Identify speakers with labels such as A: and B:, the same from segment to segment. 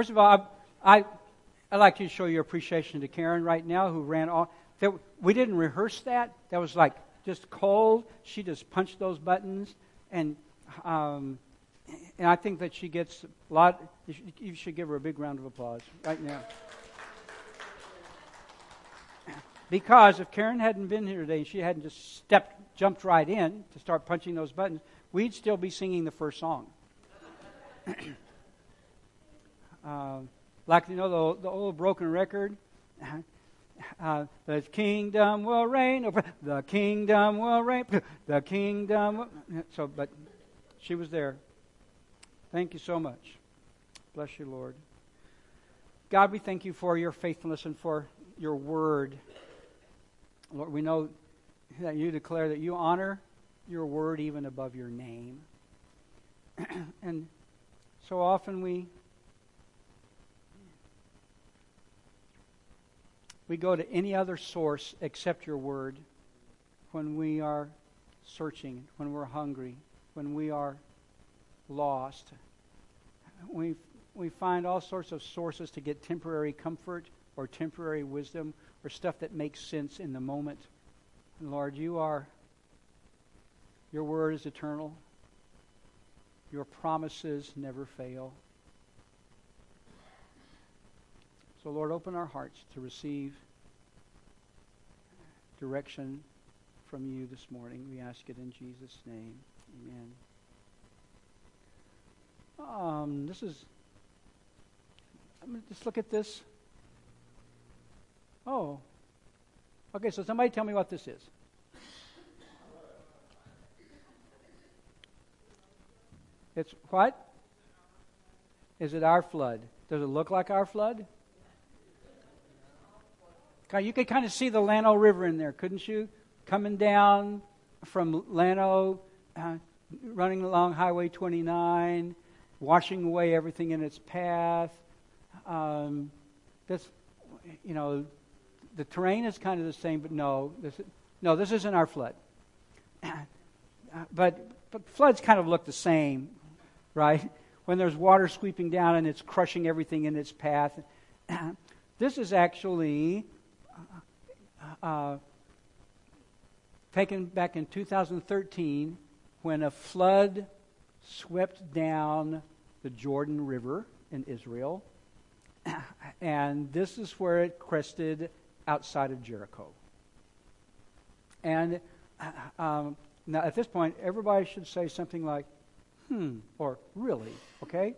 A: First of all, I, I, I'd like to show your appreciation to Karen right now, who ran all. That, we didn't rehearse that. That was like just cold. She just punched those buttons, and um, and I think that she gets a lot. You should give her a big round of applause right now. Because if Karen hadn't been here today and she hadn't just stepped, jumped right in to start punching those buttons, we'd still be singing the first song. uh, like you know the, the old broken record. Uh, the kingdom will reign over the kingdom will reign the kingdom will, so but she was there. Thank you so much. Bless you lord. God we thank you for your faithfulness and for your word. Lord we know that you declare that you honor your word even above your name. And so often we we go to any other source except your word when we are searching, when we're hungry, when we are lost. We, we find all sorts of sources to get temporary comfort or temporary wisdom or stuff that makes sense in the moment. And Lord, you are, your word is eternal. Your promises never fail. Lord, open our hearts to receive direction from you this morning. We ask it in Jesus' name. Amen. Um, this is. I'm going to just look at this. Oh. Okay, so somebody tell me what this is. It's what? Is it our flood? Does it look like our flood? You could kind of see the Llano River in there, couldn't you? Coming down from Llano, uh, running along Highway 29, washing away everything in its path. Um, this, you know, the terrain is kind of the same, but no, this, no, this isn't our flood. but but floods kind of look the same, right? When there's water sweeping down and it's crushing everything in its path. this is actually uh, taken back in 2013 when a flood swept down the Jordan River in Israel. And this is where it crested outside of Jericho. And uh, um, now at this point, everybody should say something like, hmm, or really, okay?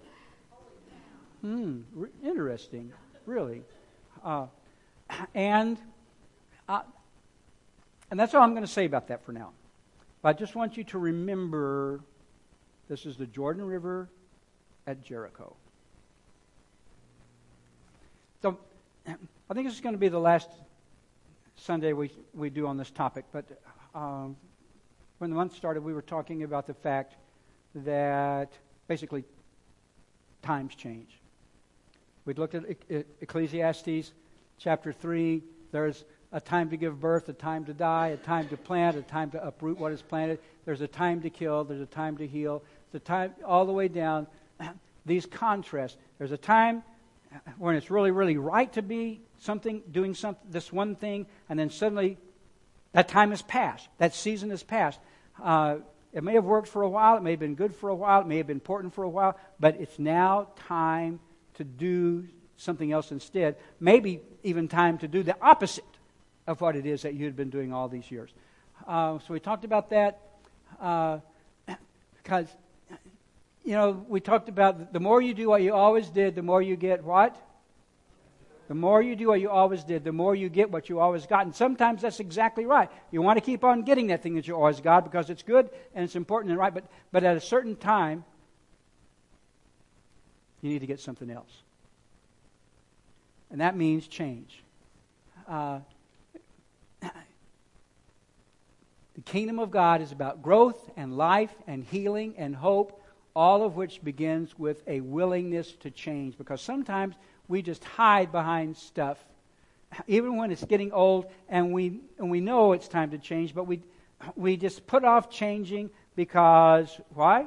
A: Hmm, re- interesting, really. Uh, and uh, and that's all I'm going to say about that for now. But I just want you to remember this is the Jordan River at Jericho. So I think this is going to be the last Sunday we, we do on this topic. But um, when the month started, we were talking about the fact that basically times change. We looked at Ecclesiastes chapter 3. There's a time to give birth, a time to die, a time to plant, a time to uproot what is planted. There's a time to kill, there's a time to heal, the time all the way down. These contrasts. There's a time when it's really, really right to be something, doing something, this one thing, and then suddenly that time has passed. That season has passed. Uh, it may have worked for a while, it may have been good for a while, it may have been important for a while, but it's now time to do something else instead. Maybe even time to do the opposite of what it is that you had been doing all these years. Uh, so we talked about that uh, because, you know, we talked about the more you do what you always did, the more you get what? The more you do what you always did, the more you get what you always got. And sometimes that's exactly right. You want to keep on getting that thing that you always got because it's good and it's important and right. But, but at a certain time, you need to get something else. And that means change. Uh, the kingdom of God is about growth and life and healing and hope, all of which begins with a willingness to change. Because sometimes we just hide behind stuff, even when it's getting old and we, and we know it's time to change, but we, we just put off changing because, why?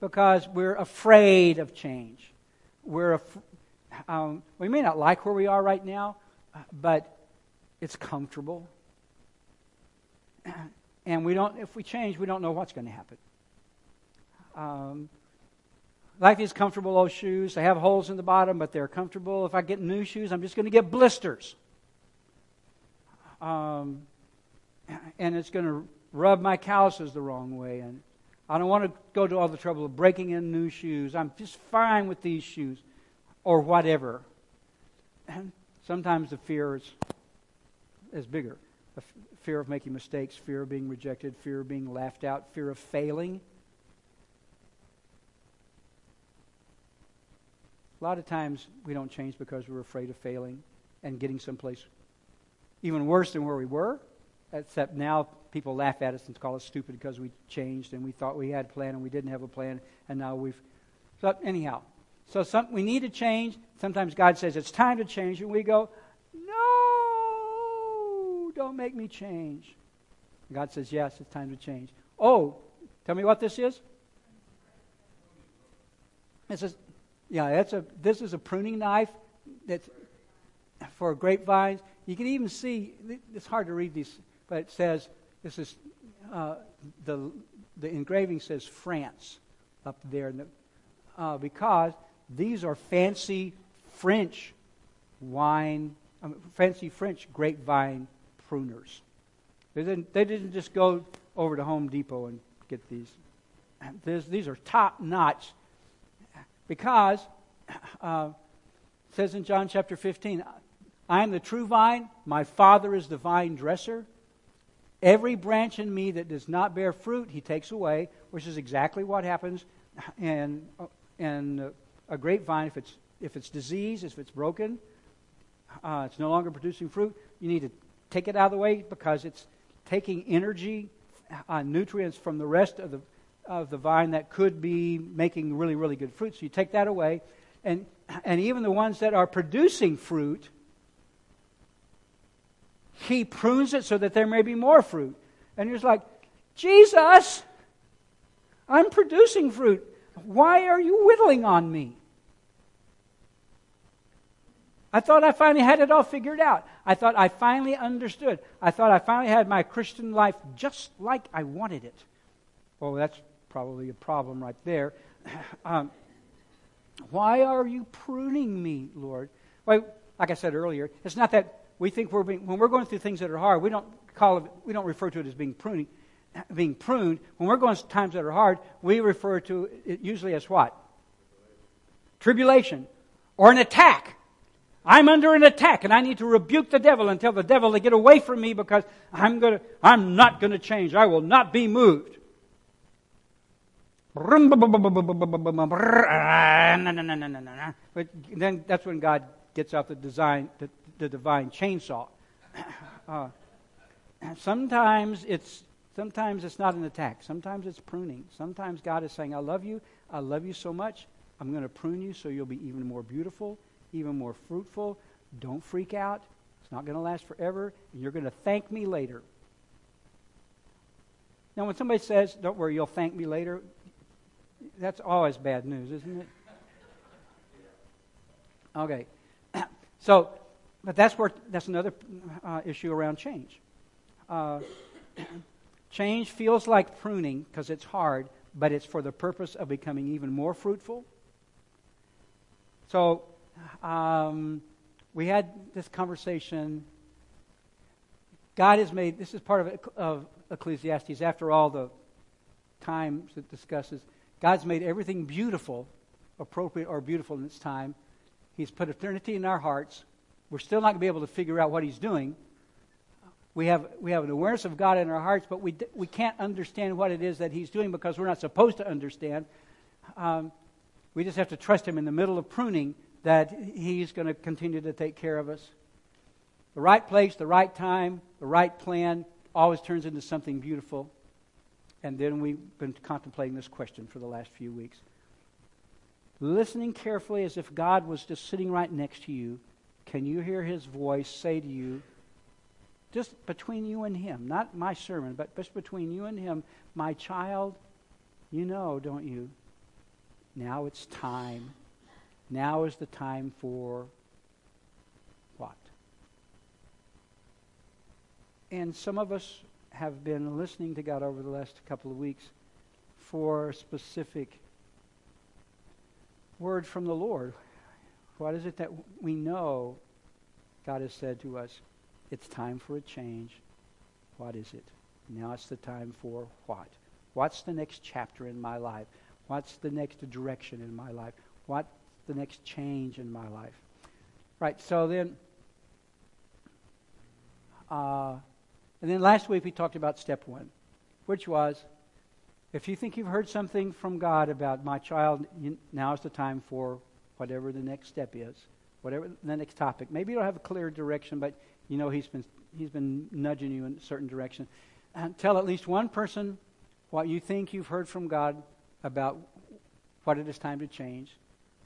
A: Because we're afraid of change. we're a, um, we may not like where we are right now, but it's comfortable. And we don't, if we change, we don't know what's going to happen. Um, like these comfortable old shoes, they have holes in the bottom, but they're comfortable. If I get new shoes, I'm just going to get blisters. Um, and it's going to rub my calluses the wrong way. And I don't want to go to all the trouble of breaking in new shoes. I'm just fine with these shoes or whatever. And sometimes the fear is, is bigger fear of making mistakes, fear of being rejected, fear of being laughed out, fear of failing. A lot of times we don't change because we're afraid of failing and getting someplace even worse than where we were, except now people laugh at us and call us stupid because we changed and we thought we had a plan and we didn't have a plan, and now we've. So, anyhow, so some, we need to change. Sometimes God says it's time to change, and we go, Don't make me change. God says, Yes, it's time to change. Oh, tell me what this is? This is, yeah, that's a, this is a pruning knife that's for grapevines. You can even see, it's hard to read these, but it says, this is, uh, the, the engraving says France up there. The, uh, because these are fancy French wine, um, fancy French grapevine pruners. They didn't, they didn't just go over to Home Depot and get these. This, these are top notch because uh, it says in John chapter 15, I am the true vine, my Father is the vine dresser. Every branch in me that does not bear fruit, he takes away, which is exactly what happens in, in a grapevine. If it's, if it's diseased, if it's broken, uh, it's no longer producing fruit, you need to take it out of the way because it's taking energy, uh, nutrients from the rest of the, of the vine that could be making really, really good fruit. So you take that away. And, and even the ones that are producing fruit, he prunes it so that there may be more fruit. And he's like, Jesus, I'm producing fruit. Why are you whittling on me? I thought I finally had it all figured out. I thought I finally understood. I thought I finally had my Christian life just like I wanted it. Well, that's probably a problem right there. Um, why are you pruning me, Lord? Well, like I said earlier, it's not that we think we're being, when we're going through things that are hard, we don't call it, we don't refer to it as being pruning, being pruned. When we're going through times that are hard, we refer to it usually as what? Tribulation or an attack. I'm under an attack and I need to rebuke the devil and tell the devil to get away from me because I'm gonna, I'm not gonna change. I will not be moved. But then that's when God gets out the design, the, the divine chainsaw. Uh, sometimes it's sometimes it's not an attack. Sometimes it's pruning. Sometimes God is saying, "I love you. I love you so much. I'm going to prune you so you'll be even more beautiful, even more fruitful. Don't freak out. It's not going to last forever, and you're going to thank me later." Now, when somebody says, "Don't worry, you'll thank me later," that's always bad news, isn't it? Okay. So but that's where that's another uh, issue around change. Uh, change feels like pruning because it's hard, but it's for the purpose of becoming even more fruitful. So um, we had this conversation. God has made this is part of, of Ecclesiastes. After all the times it discusses, God's made everything beautiful, appropriate or beautiful in its time. He's put eternity in our hearts. We're still not going to be able to figure out what he's doing. We have, we have an awareness of God in our hearts, but we, we can't understand what it is that he's doing because we're not supposed to understand. Um, we just have to trust him in the middle of pruning that he's going to continue to take care of us. The right place, the right time, the right plan always turns into something beautiful. And then we've been contemplating this question for the last few weeks. Listening carefully as if God was just sitting right next to you can you hear his voice say to you, just between you and him, not my sermon, but just between you and him, my child, you know, don't you? Now it's time. Now is the time for what? And some of us have been listening to God over the last couple of weeks for a specific word from the Lord. What is it that we know God has said to us? It's time for a change. What is it? Now it's the time for what? What's the next chapter in my life? What's the next direction in my life? What's the next change in my life? Right, so then, uh, and then last week we talked about step one, which was if you think you've heard something from God about my child, you, now is the time for whatever the next step is, whatever the next topic. Maybe you don't have a clear direction, but you know he's been he's been nudging you in a certain direction. And tell at least one person what you think you've heard from God about what it is time to change,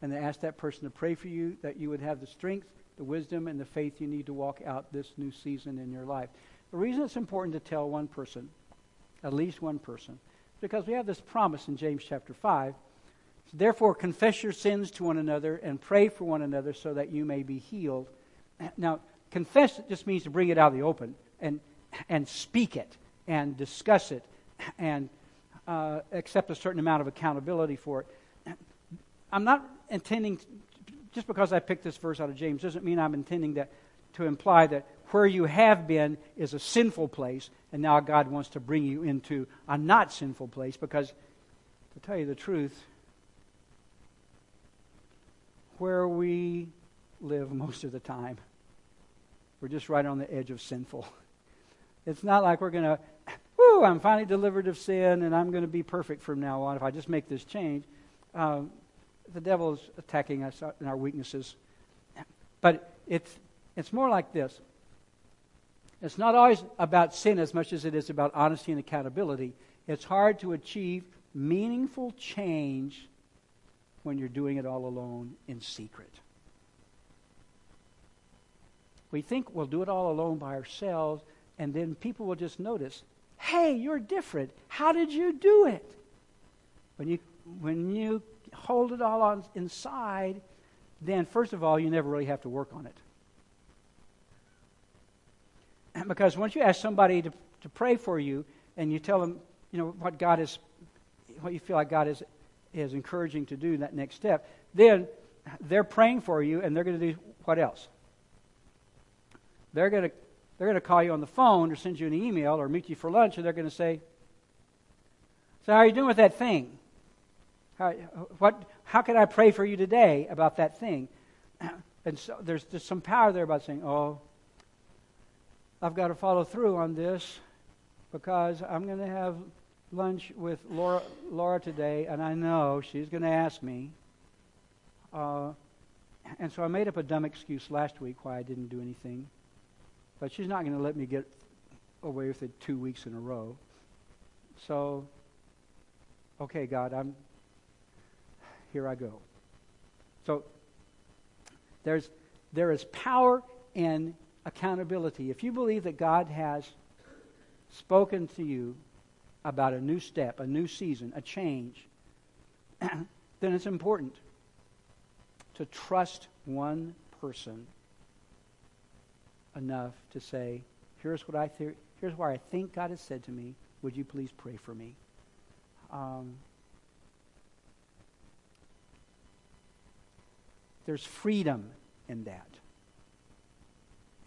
A: and then ask that person to pray for you that you would have the strength, the wisdom, and the faith you need to walk out this new season in your life. The reason it's important to tell one person, at least one person, because we have this promise in James chapter 5. Therefore, confess your sins to one another and pray for one another so that you may be healed. Now, confess just means to bring it out of the open and, and speak it and discuss it and uh, accept a certain amount of accountability for it. I'm not intending, just because I picked this verse out of James, doesn't mean I'm intending that, to imply that where you have been is a sinful place, and now God wants to bring you into a not sinful place, because to tell you the truth, where we live most of the time, we're just right on the edge of sinful. It's not like we're going to, whoo, I'm finally delivered of sin and I'm going to be perfect from now on if I just make this change. Um, the devil is attacking us in our weaknesses. But it's, it's more like this it's not always about sin as much as it is about honesty and accountability. It's hard to achieve meaningful change when you're doing it all alone in secret. We think we'll do it all alone by ourselves, and then people will just notice, hey, you're different. How did you do it? When you, when you hold it all on inside, then first of all, you never really have to work on it. Because once you ask somebody to, to pray for you and you tell them, you know, what God is, what you feel like God is, is encouraging to do that next step, then they're praying for you and they're going to do what else? They're going to they're going to call you on the phone or send you an email or meet you for lunch and they're going to say, So, how are you doing with that thing? How, what, how can I pray for you today about that thing? And so there's just some power there about saying, Oh, I've got to follow through on this because I'm going to have lunch with Laura, Laura today, and I know she's going to ask me. Uh, and so I made up a dumb excuse last week why I didn't do anything. But she's not going to let me get away with it two weeks in a row. So, okay, God, I'm here I go. So there's there is power in accountability. If you believe that God has spoken to you about a new step, a new season, a change, then it's important to trust one person enough to say, here's what I th- here's where I think God has said to me. Would you please pray for me? Um, There's freedom in that.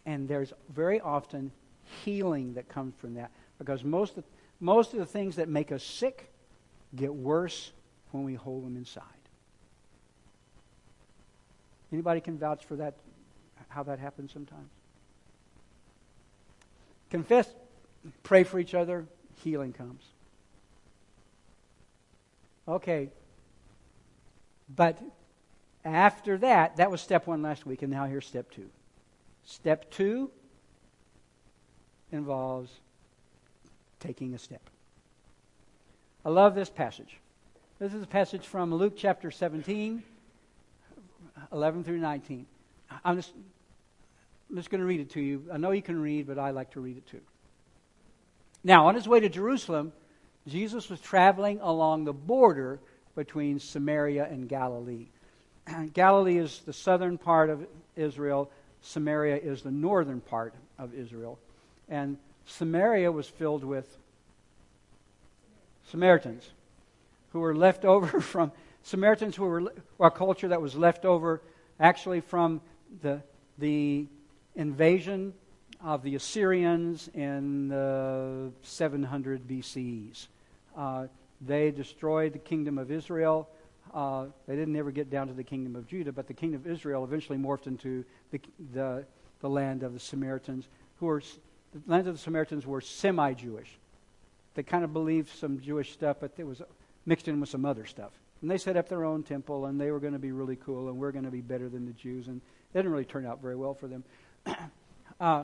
A: And there's very often healing that comes from that because most of, most of the things that make us sick get worse when we hold them inside. Anybody can vouch for that, how that happens sometimes? Confess, pray for each other, healing comes. Okay. But after that, that was step one last week, and now here's step two. Step two involves taking a step. I love this passage. This is a passage from Luke chapter 17, 11 through 19. I'm just, I'm just going to read it to you. I know you can read, but I like to read it too. Now, on his way to Jerusalem, Jesus was traveling along the border between Samaria and Galilee. Galilee is the southern part of Israel, Samaria is the northern part of Israel. And Samaria was filled with Samaritans who were left over from Samaritans who were a culture that was left over actually from the, the invasion of the Assyrians in the 700 BCs. Uh, they destroyed the kingdom of Israel. Uh, they didn't ever get down to the kingdom of Judah, but the kingdom of Israel eventually morphed into the, the, the land of the Samaritans, who were the land of the Samaritans were semi-Jewish. They kind of believed some Jewish stuff, but it was mixed in with some other stuff. And they set up their own temple, and they were going to be really cool, and we're going to be better than the Jews. And it didn't really turn out very well for them. uh,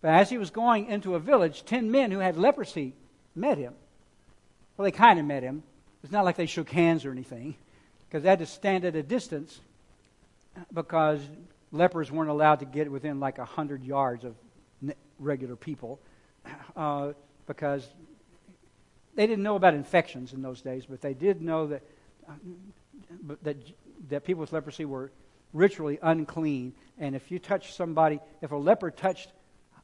A: but as he was going into a village, ten men who had leprosy met him. Well, they kind of met him. It's not like they shook hands or anything, because they had to stand at a distance because lepers weren't allowed to get within like a hundred yards of regular people, uh, because they didn't know about infections in those days, but they did know that uh, that that people with leprosy were ritually unclean, and if you touch somebody, if a leper touched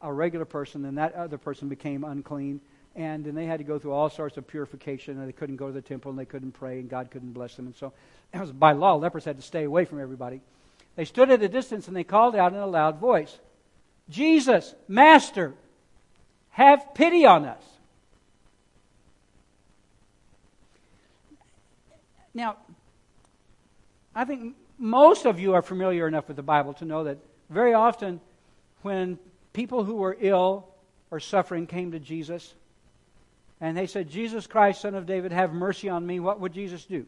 A: a regular person, then that other person became unclean. And then they had to go through all sorts of purification, and they couldn't go to the temple, and they couldn't pray, and God couldn't bless them. And so, it was by law, lepers had to stay away from everybody. They stood at a distance, and they called out in a loud voice, Jesus, Master, have pity on us. Now, I think most of you are familiar enough with the Bible to know that very often when people who were ill or suffering came to Jesus and they said, Jesus Christ, Son of David, have mercy on me, what would Jesus do?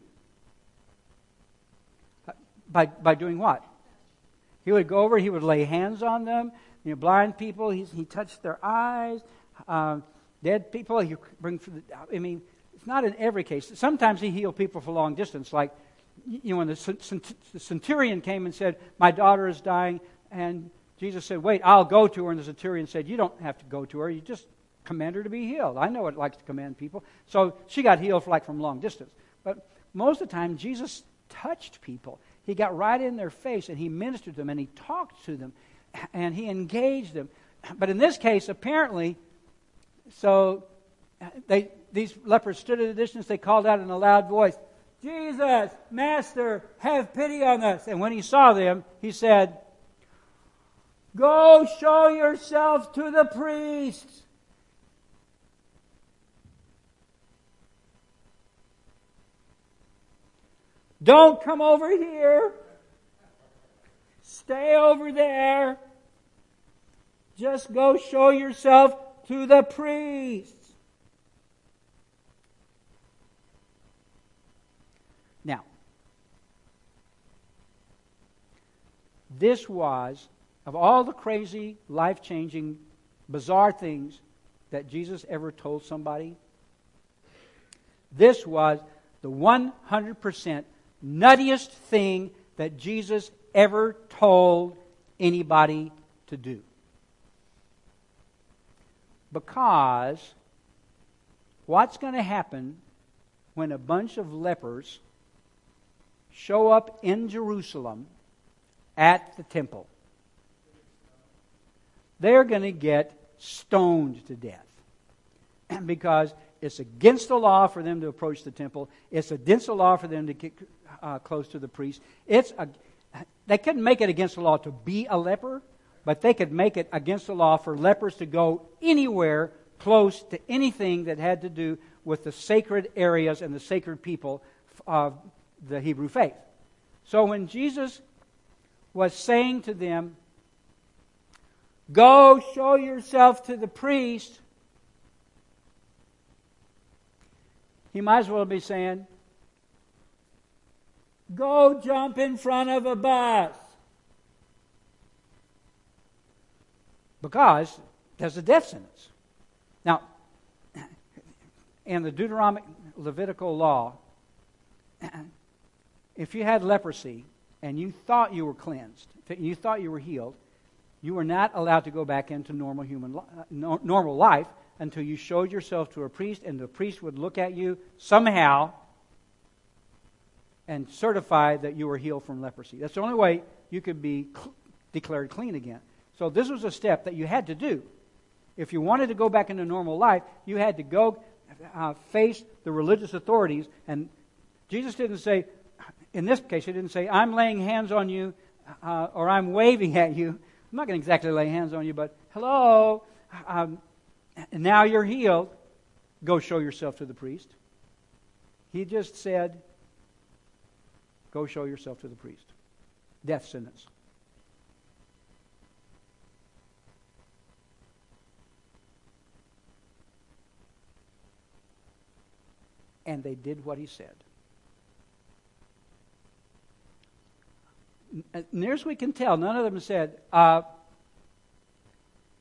A: By, by doing what? He would go over, he would lay hands on them. You know, blind people, he, he touched their eyes. Um, dead people, he bring. The, I mean, it's not in every case. Sometimes he healed people for long distance, like you know, when the, the centurion came and said, "My daughter is dying," and Jesus said, Wait, I'll go to her. And the centurion said, You don't have to go to her. You just command her to be healed. I know it likes to command people. So she got healed like from long distance. But most of the time, Jesus touched people. He got right in their face and he ministered to them and he talked to them and he engaged them. But in this case, apparently, so they, these lepers stood at a distance. They called out in a loud voice, Jesus, Master, have pity on us. And when he saw them, he said, Go show yourself to the priests. Don't come over here. Stay over there. Just go show yourself to the priests. Now, this was of all the crazy, life changing, bizarre things that Jesus ever told somebody, this was the 100% nuttiest thing that Jesus ever told anybody to do. Because what's going to happen when a bunch of lepers show up in Jerusalem at the temple? they're going to get stoned to death. And because it's against the law for them to approach the temple. It's against the law for them to uh, close to the priest. It's a, they couldn't make it against the law to be a leper, but they could make it against the law for lepers to go anywhere close to anything that had to do with the sacred areas and the sacred people of the Hebrew faith. So when Jesus was saying to them, Go show yourself to the priest. He might as well be saying, Go jump in front of a bus. Because there's a death sentence. Now, in the Deuteronomic Levitical law, if you had leprosy and you thought you were cleansed, you thought you were healed, you were not allowed to go back into normal human normal life until you showed yourself to a priest, and the priest would look at you somehow and certify that you were healed from leprosy. That's the only way you could be cl- declared clean again. So this was a step that you had to do. If you wanted to go back into normal life, you had to go uh, face the religious authorities. And Jesus didn't say, in this case, he didn't say, I'm laying hands on you uh, or I'm waving at you. I'm not going to exactly lay hands on you, but hello, um, now you're healed. Go show yourself to the priest. He just said, Go show yourself to the priest. Death sentence. And they did what he said. Near as we can tell, none of them said, uh,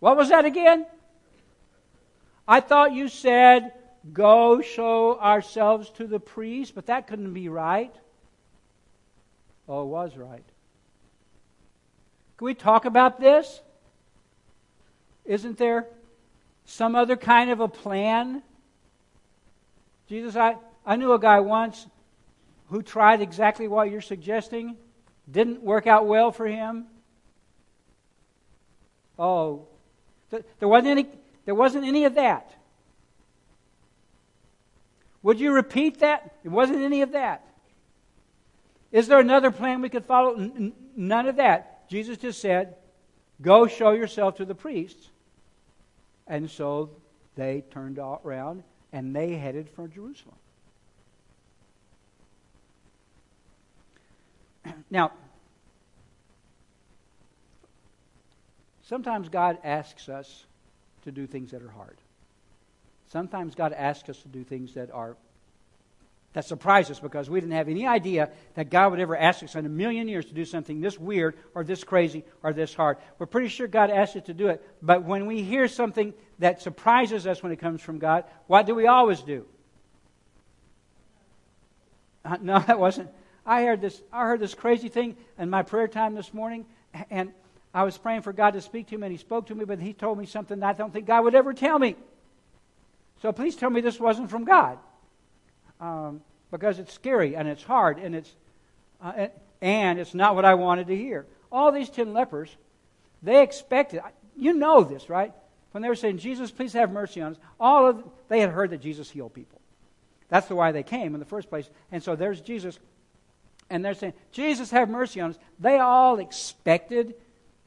A: What was that again? I thought you said, Go show ourselves to the priest, but that couldn't be right. Oh, it was right. Can we talk about this? Isn't there some other kind of a plan? Jesus, I, I knew a guy once who tried exactly what you're suggesting, didn't work out well for him. Oh, there wasn't any, there wasn't any of that. Would you repeat that? It wasn't any of that. Is there another plan we could follow? N- none of that. Jesus just said, Go show yourself to the priests. And so they turned around and they headed for Jerusalem. Now, sometimes God asks us to do things that are hard. Sometimes God asks us to do things that are that surprised us because we didn't have any idea that God would ever ask us in a million years to do something this weird or this crazy or this hard. We're pretty sure God asked us to do it, but when we hear something that surprises us when it comes from God, what do we always do? Uh, no, that wasn't. I heard this. I heard this crazy thing in my prayer time this morning, and I was praying for God to speak to me, and He spoke to me, but He told me something that I don't think God would ever tell me. So please tell me this wasn't from God um, because it's scary and it's hard and it's uh, and it's not what I wanted to hear. All these ten lepers, they expected. You know this, right? When they were saying, "Jesus, please have mercy on us," all of they had heard that Jesus healed people. That's the why they came in the first place. And so there's Jesus, and they're saying, "Jesus, have mercy on us." They all expected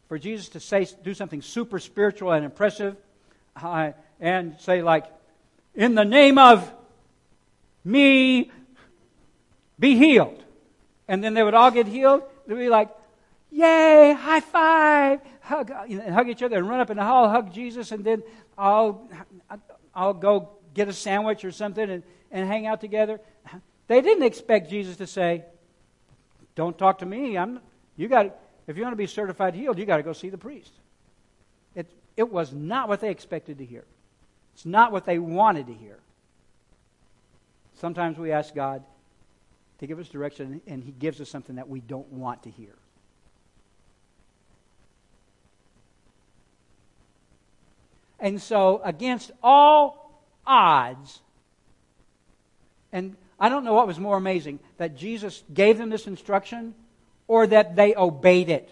A: for Jesus to say, do something super spiritual and impressive, uh, and say like, "In the name of." Me be healed. And then they would all get healed. They'd be like, yay, high five, hug, hug each other and run up in the hall, hug Jesus, and then I'll, I'll go get a sandwich or something and, and hang out together. They didn't expect Jesus to say, don't talk to me. I'm, you got, if you want to be certified healed, you got to go see the priest. It, it was not what they expected to hear. It's not what they wanted to hear. Sometimes we ask God to give us direction, and He gives us something that we don't want to hear. And so, against all odds, and I don't know what was more amazing that Jesus gave them this instruction or that they obeyed it.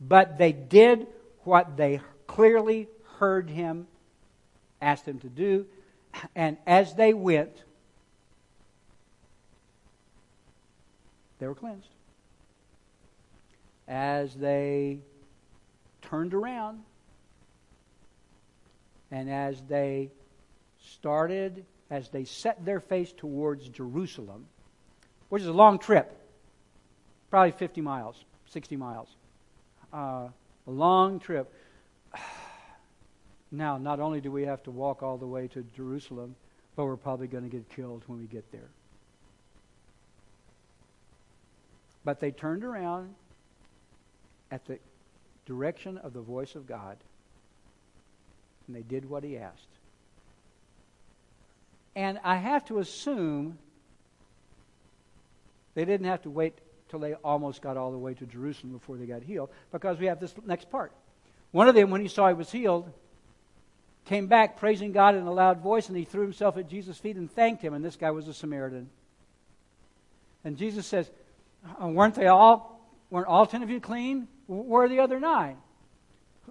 A: But they did what they clearly heard him ask them to do. And as they went, they were cleansed. As they turned around, and as they started, as they set their face towards Jerusalem, which is a long trip, probably 50 miles, 60 miles, uh, a long trip. Now, not only do we have to walk all the way to Jerusalem, but we're probably going to get killed when we get there. But they turned around at the direction of the voice of God, and they did what he asked. And I have to assume they didn't have to wait till they almost got all the way to Jerusalem before they got healed, because we have this next part. One of them, when he saw he was healed, came back praising God in a loud voice, and he threw himself at Jesus' feet and thanked him. And this guy was a Samaritan. And Jesus says, uh, weren't they all, weren't all ten of you clean? Where are the other nine?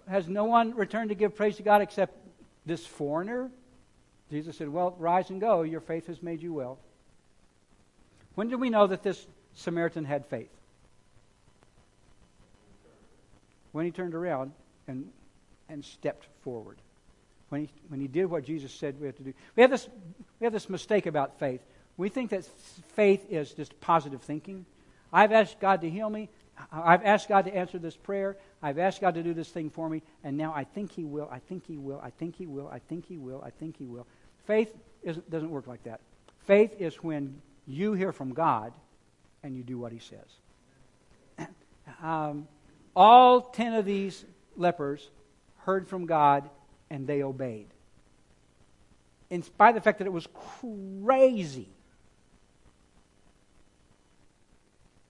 A: Has no one returned to give praise to God except this foreigner? Jesus said, Well, rise and go. Your faith has made you well. When did we know that this Samaritan had faith? When he turned around and, and stepped forward. When he, when he did what Jesus said we have to do. We have, this, we have this mistake about faith. We think that faith is just positive thinking. I've asked God to heal me. I've asked God to answer this prayer. I've asked God to do this thing for me, and now I think He will. I think He will. I think He will. I think He will. I think He will. Faith doesn't work like that. Faith is when you hear from God and you do what He says. Um, all ten of these lepers heard from God and they obeyed. In spite of the fact that it was crazy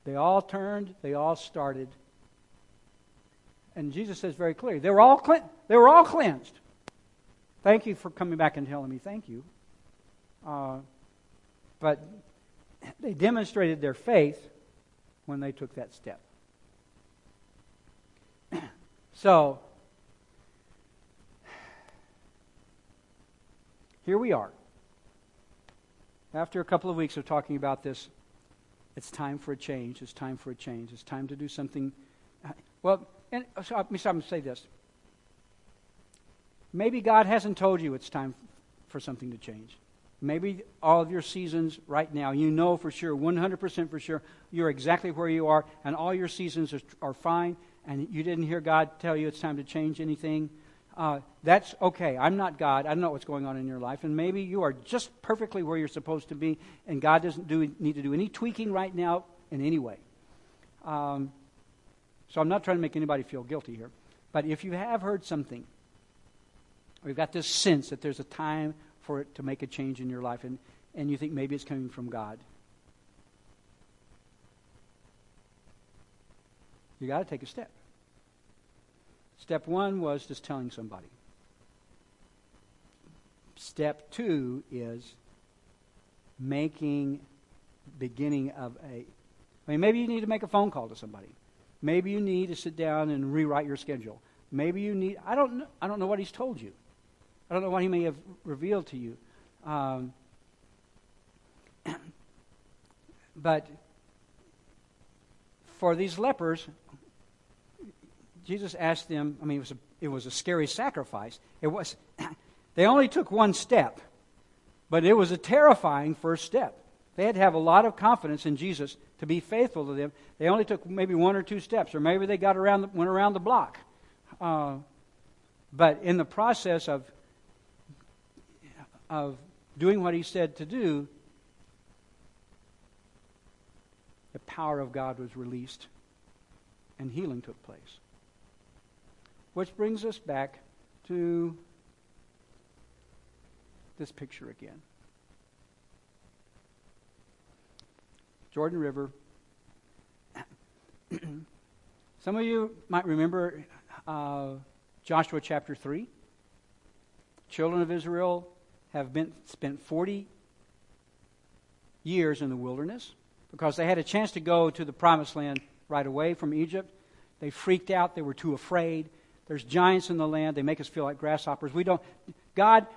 A: They all turned, they all started. And Jesus says very clearly, they were all, cle- they were all cleansed. Thank you for coming back and telling me thank you. Uh, but they demonstrated their faith when they took that step. so, here we are. After a couple of weeks of talking about this it's time for a change. It's time for a change. It's time to do something. Well, and uh, so uh, let me stop and say this. Maybe God hasn't told you it's time for something to change. Maybe all of your seasons right now, you know for sure, 100% for sure, you're exactly where you are, and all your seasons are, are fine, and you didn't hear God tell you it's time to change anything uh, that's okay. I'm not God. I don't know what's going on in your life. And maybe you are just perfectly where you're supposed to be, and God doesn't do, need to do any tweaking right now in any way. Um, so I'm not trying to make anybody feel guilty here. But if you have heard something, or you've got this sense that there's a time for it to make a change in your life, and, and you think maybe it's coming from God, you got to take a step. Step one was just telling somebody. Step two is making beginning of a. I mean, maybe you need to make a phone call to somebody. Maybe you need to sit down and rewrite your schedule. Maybe you need. I don't know. I don't know what he's told you. I don't know what he may have revealed to you. Um, but for these lepers, Jesus asked them, I mean, it was a, it was a scary sacrifice. It was, they only took one step, but it was a terrifying first step. They had to have a lot of confidence in Jesus to be faithful to them. They only took maybe one or two steps, or maybe they got around, the, went around the block. Uh, but in the process of, of doing what he said to do, the power of God was released and healing took place. Which brings us back to this picture again. Jordan River. Some of you might remember uh, Joshua chapter 3. Children of Israel have been spent 40 years in the wilderness because they had a chance to go to the promised land right away from Egypt. They freaked out, they were too afraid. There's giants in the land. They make us feel like grasshoppers. We don't, God,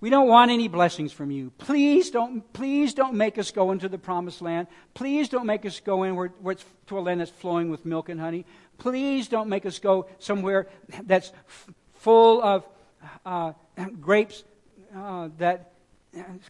A: we don't want any blessings from you. Please don't, please don't make us go into the promised land. Please don't make us go in where, where it's to a land that's flowing with milk and honey. Please don't make us go somewhere that's f- full of uh, grapes uh, that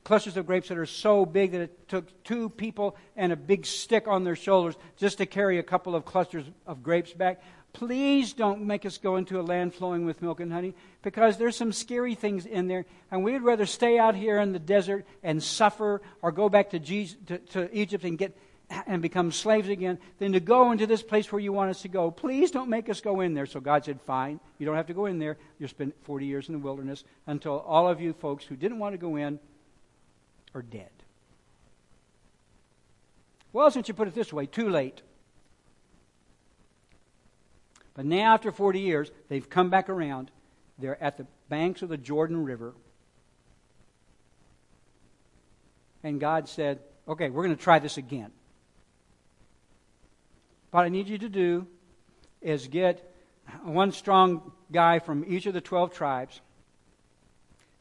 A: clusters of grapes that are so big that it took two people and a big stick on their shoulders just to carry a couple of clusters of grapes back. Please don't make us go into a land flowing with milk and honey because there's some scary things in there. And we'd rather stay out here in the desert and suffer or go back to, Jesus, to, to Egypt and, get, and become slaves again than to go into this place where you want us to go. Please don't make us go in there. So God said, Fine, you don't have to go in there. You'll spend 40 years in the wilderness until all of you folks who didn't want to go in are dead. Well, since you put it this way, too late. But now, after 40 years, they've come back around. They're at the banks of the Jordan River. And God said, okay, we're going to try this again. what I need you to do is get one strong guy from each of the 12 tribes.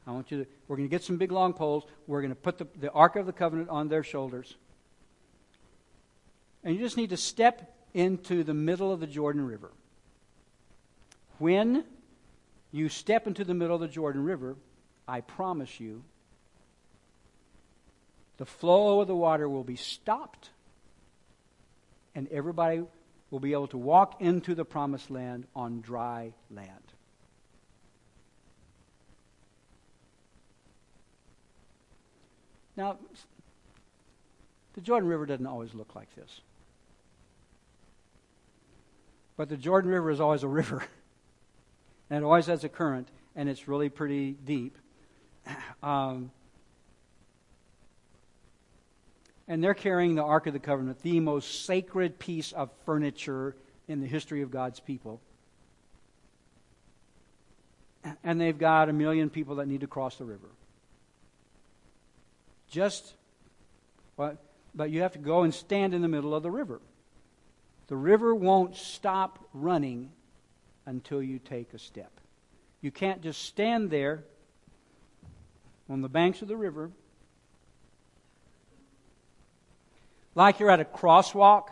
A: I want you to, we're going to get some big long poles. We're going to put the, the Ark of the Covenant on their shoulders. And you just need to step into the middle of the Jordan River. When you step into the middle of the Jordan River, I promise you, the flow of the water will be stopped, and everybody will be able to walk into the promised land on dry land. Now, the Jordan River doesn't always look like this. But the Jordan River is always a river. and it always has a current, and it's really pretty deep. Um, and they're carrying the Ark of the Covenant, the most sacred piece of furniture in the history of God's people. And they've got a million people that need to cross the river. Just, but, but you have to go and stand in the middle of the river. The river won't stop running until you take a step. You can't just stand there on the banks of the river like you're at a crosswalk.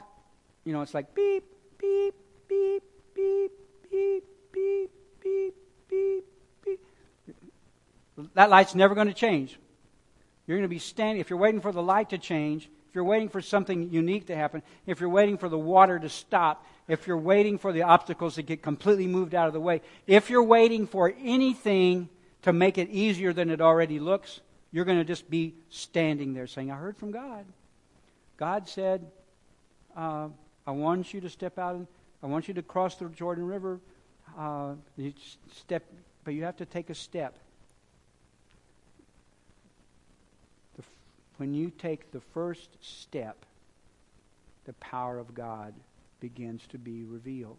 A: You know, it's like beep, beep, beep, beep, beep, beep, beep, beep, beep. That light's never going to change. You're going to be standing, if you're waiting for the light to change, if you're waiting for something unique to happen, if you're waiting for the water to stop, if you're waiting for the obstacles to get completely moved out of the way, if you're waiting for anything to make it easier than it already looks, you're going to just be standing there saying, I heard from God. God said, uh, I want you to step out, and I want you to cross the Jordan River. Uh, you step, but you have to take a step. when you take the first step, the power of God begins to be revealed.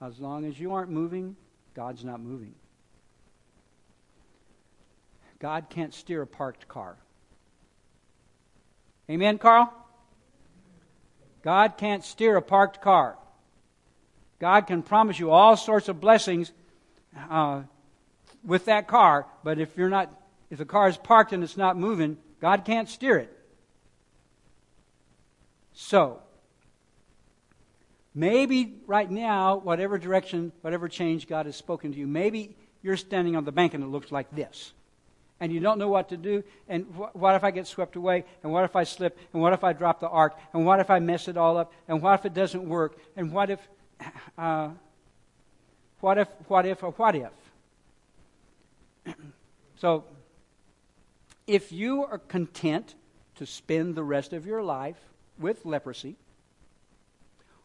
A: As long as you aren't moving, God's not moving. God can't steer a parked car. Amen, Carl? God can't steer a parked car. God can promise you all sorts of blessings uh, with that car, but if you're not, if the car is parked and it's not moving, God can't steer it. So, maybe right now, whatever direction, whatever change God has spoken to you, maybe you're standing on the bank and it looks like this. And you don't know what to do. And wh- what if I get swept away? And what if I slip? And what if I drop the ark? And what if I mess it all up? And what if it doesn't work? And what if, uh, what if, what if, or what if? so if you are content to spend the rest of your life with leprosy,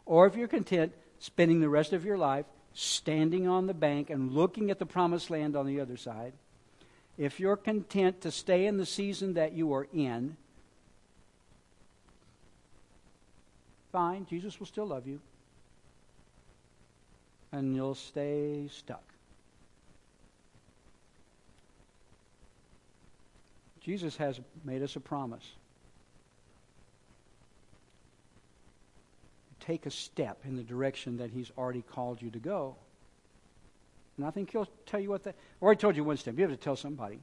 A: or if you're content spending the rest of your life standing on the bank and looking at the promised land on the other side, if you're content to stay in the season that you are in, fine, Jesus will still love you. And you'll stay stuck. Jesus has made us a promise. Take a step in the direction that He's already called you to go. And I think He'll tell you what that. I already told you one step. You have to tell somebody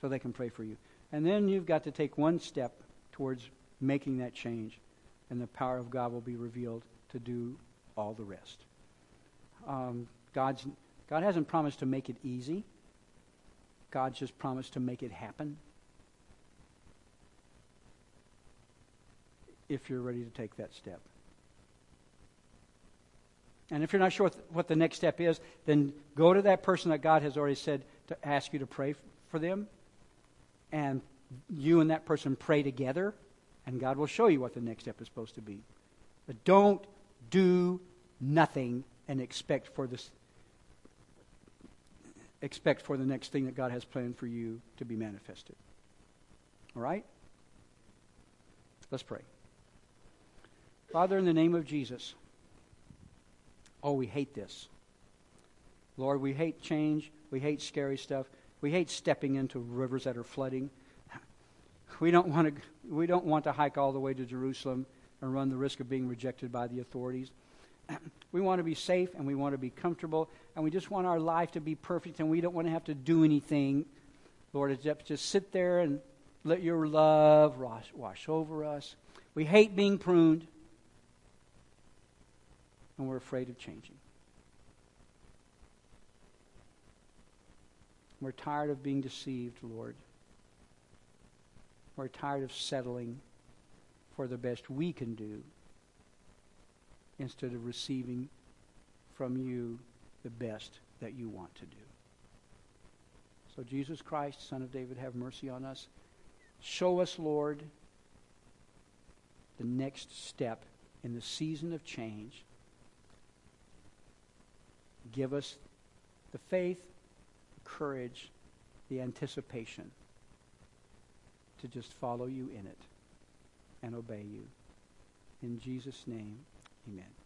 A: so they can pray for you. And then you've got to take one step towards making that change, and the power of God will be revealed to do all the rest. Um, God's, God hasn't promised to make it easy. God's just promised to make it happen. if you're ready to take that step. And if you're not sure what the next step is, then go to that person that God has already said to ask you to pray for them. And you and that person pray together, and God will show you what the next step is supposed to be. But don't do nothing and expect for this expect for the next thing that God has planned for you to be manifested. All right? Let's pray. Father, in the name of Jesus, oh, we hate this. Lord, we hate change. We hate scary stuff. We hate stepping into rivers that are flooding. We don't want to, we don't want to hike all the way to Jerusalem and run the risk of being rejected by the authorities. we want to be safe and we want to be comfortable and we just want our life to be perfect and we don't want to have to do anything. Lord, just sit there and let your love wash, wash over us. We hate being pruned and we're afraid of changing. We're tired of being deceived, Lord. We're tired of settling for the best we can do instead of receiving from you the best that you want to do. So, Jesus Christ, Son of David, have mercy on us. Show us, Lord, the next step in the season of change. Give us the faith, the courage, the anticipation to just follow you in it and obey you. In Jesus' name, amen.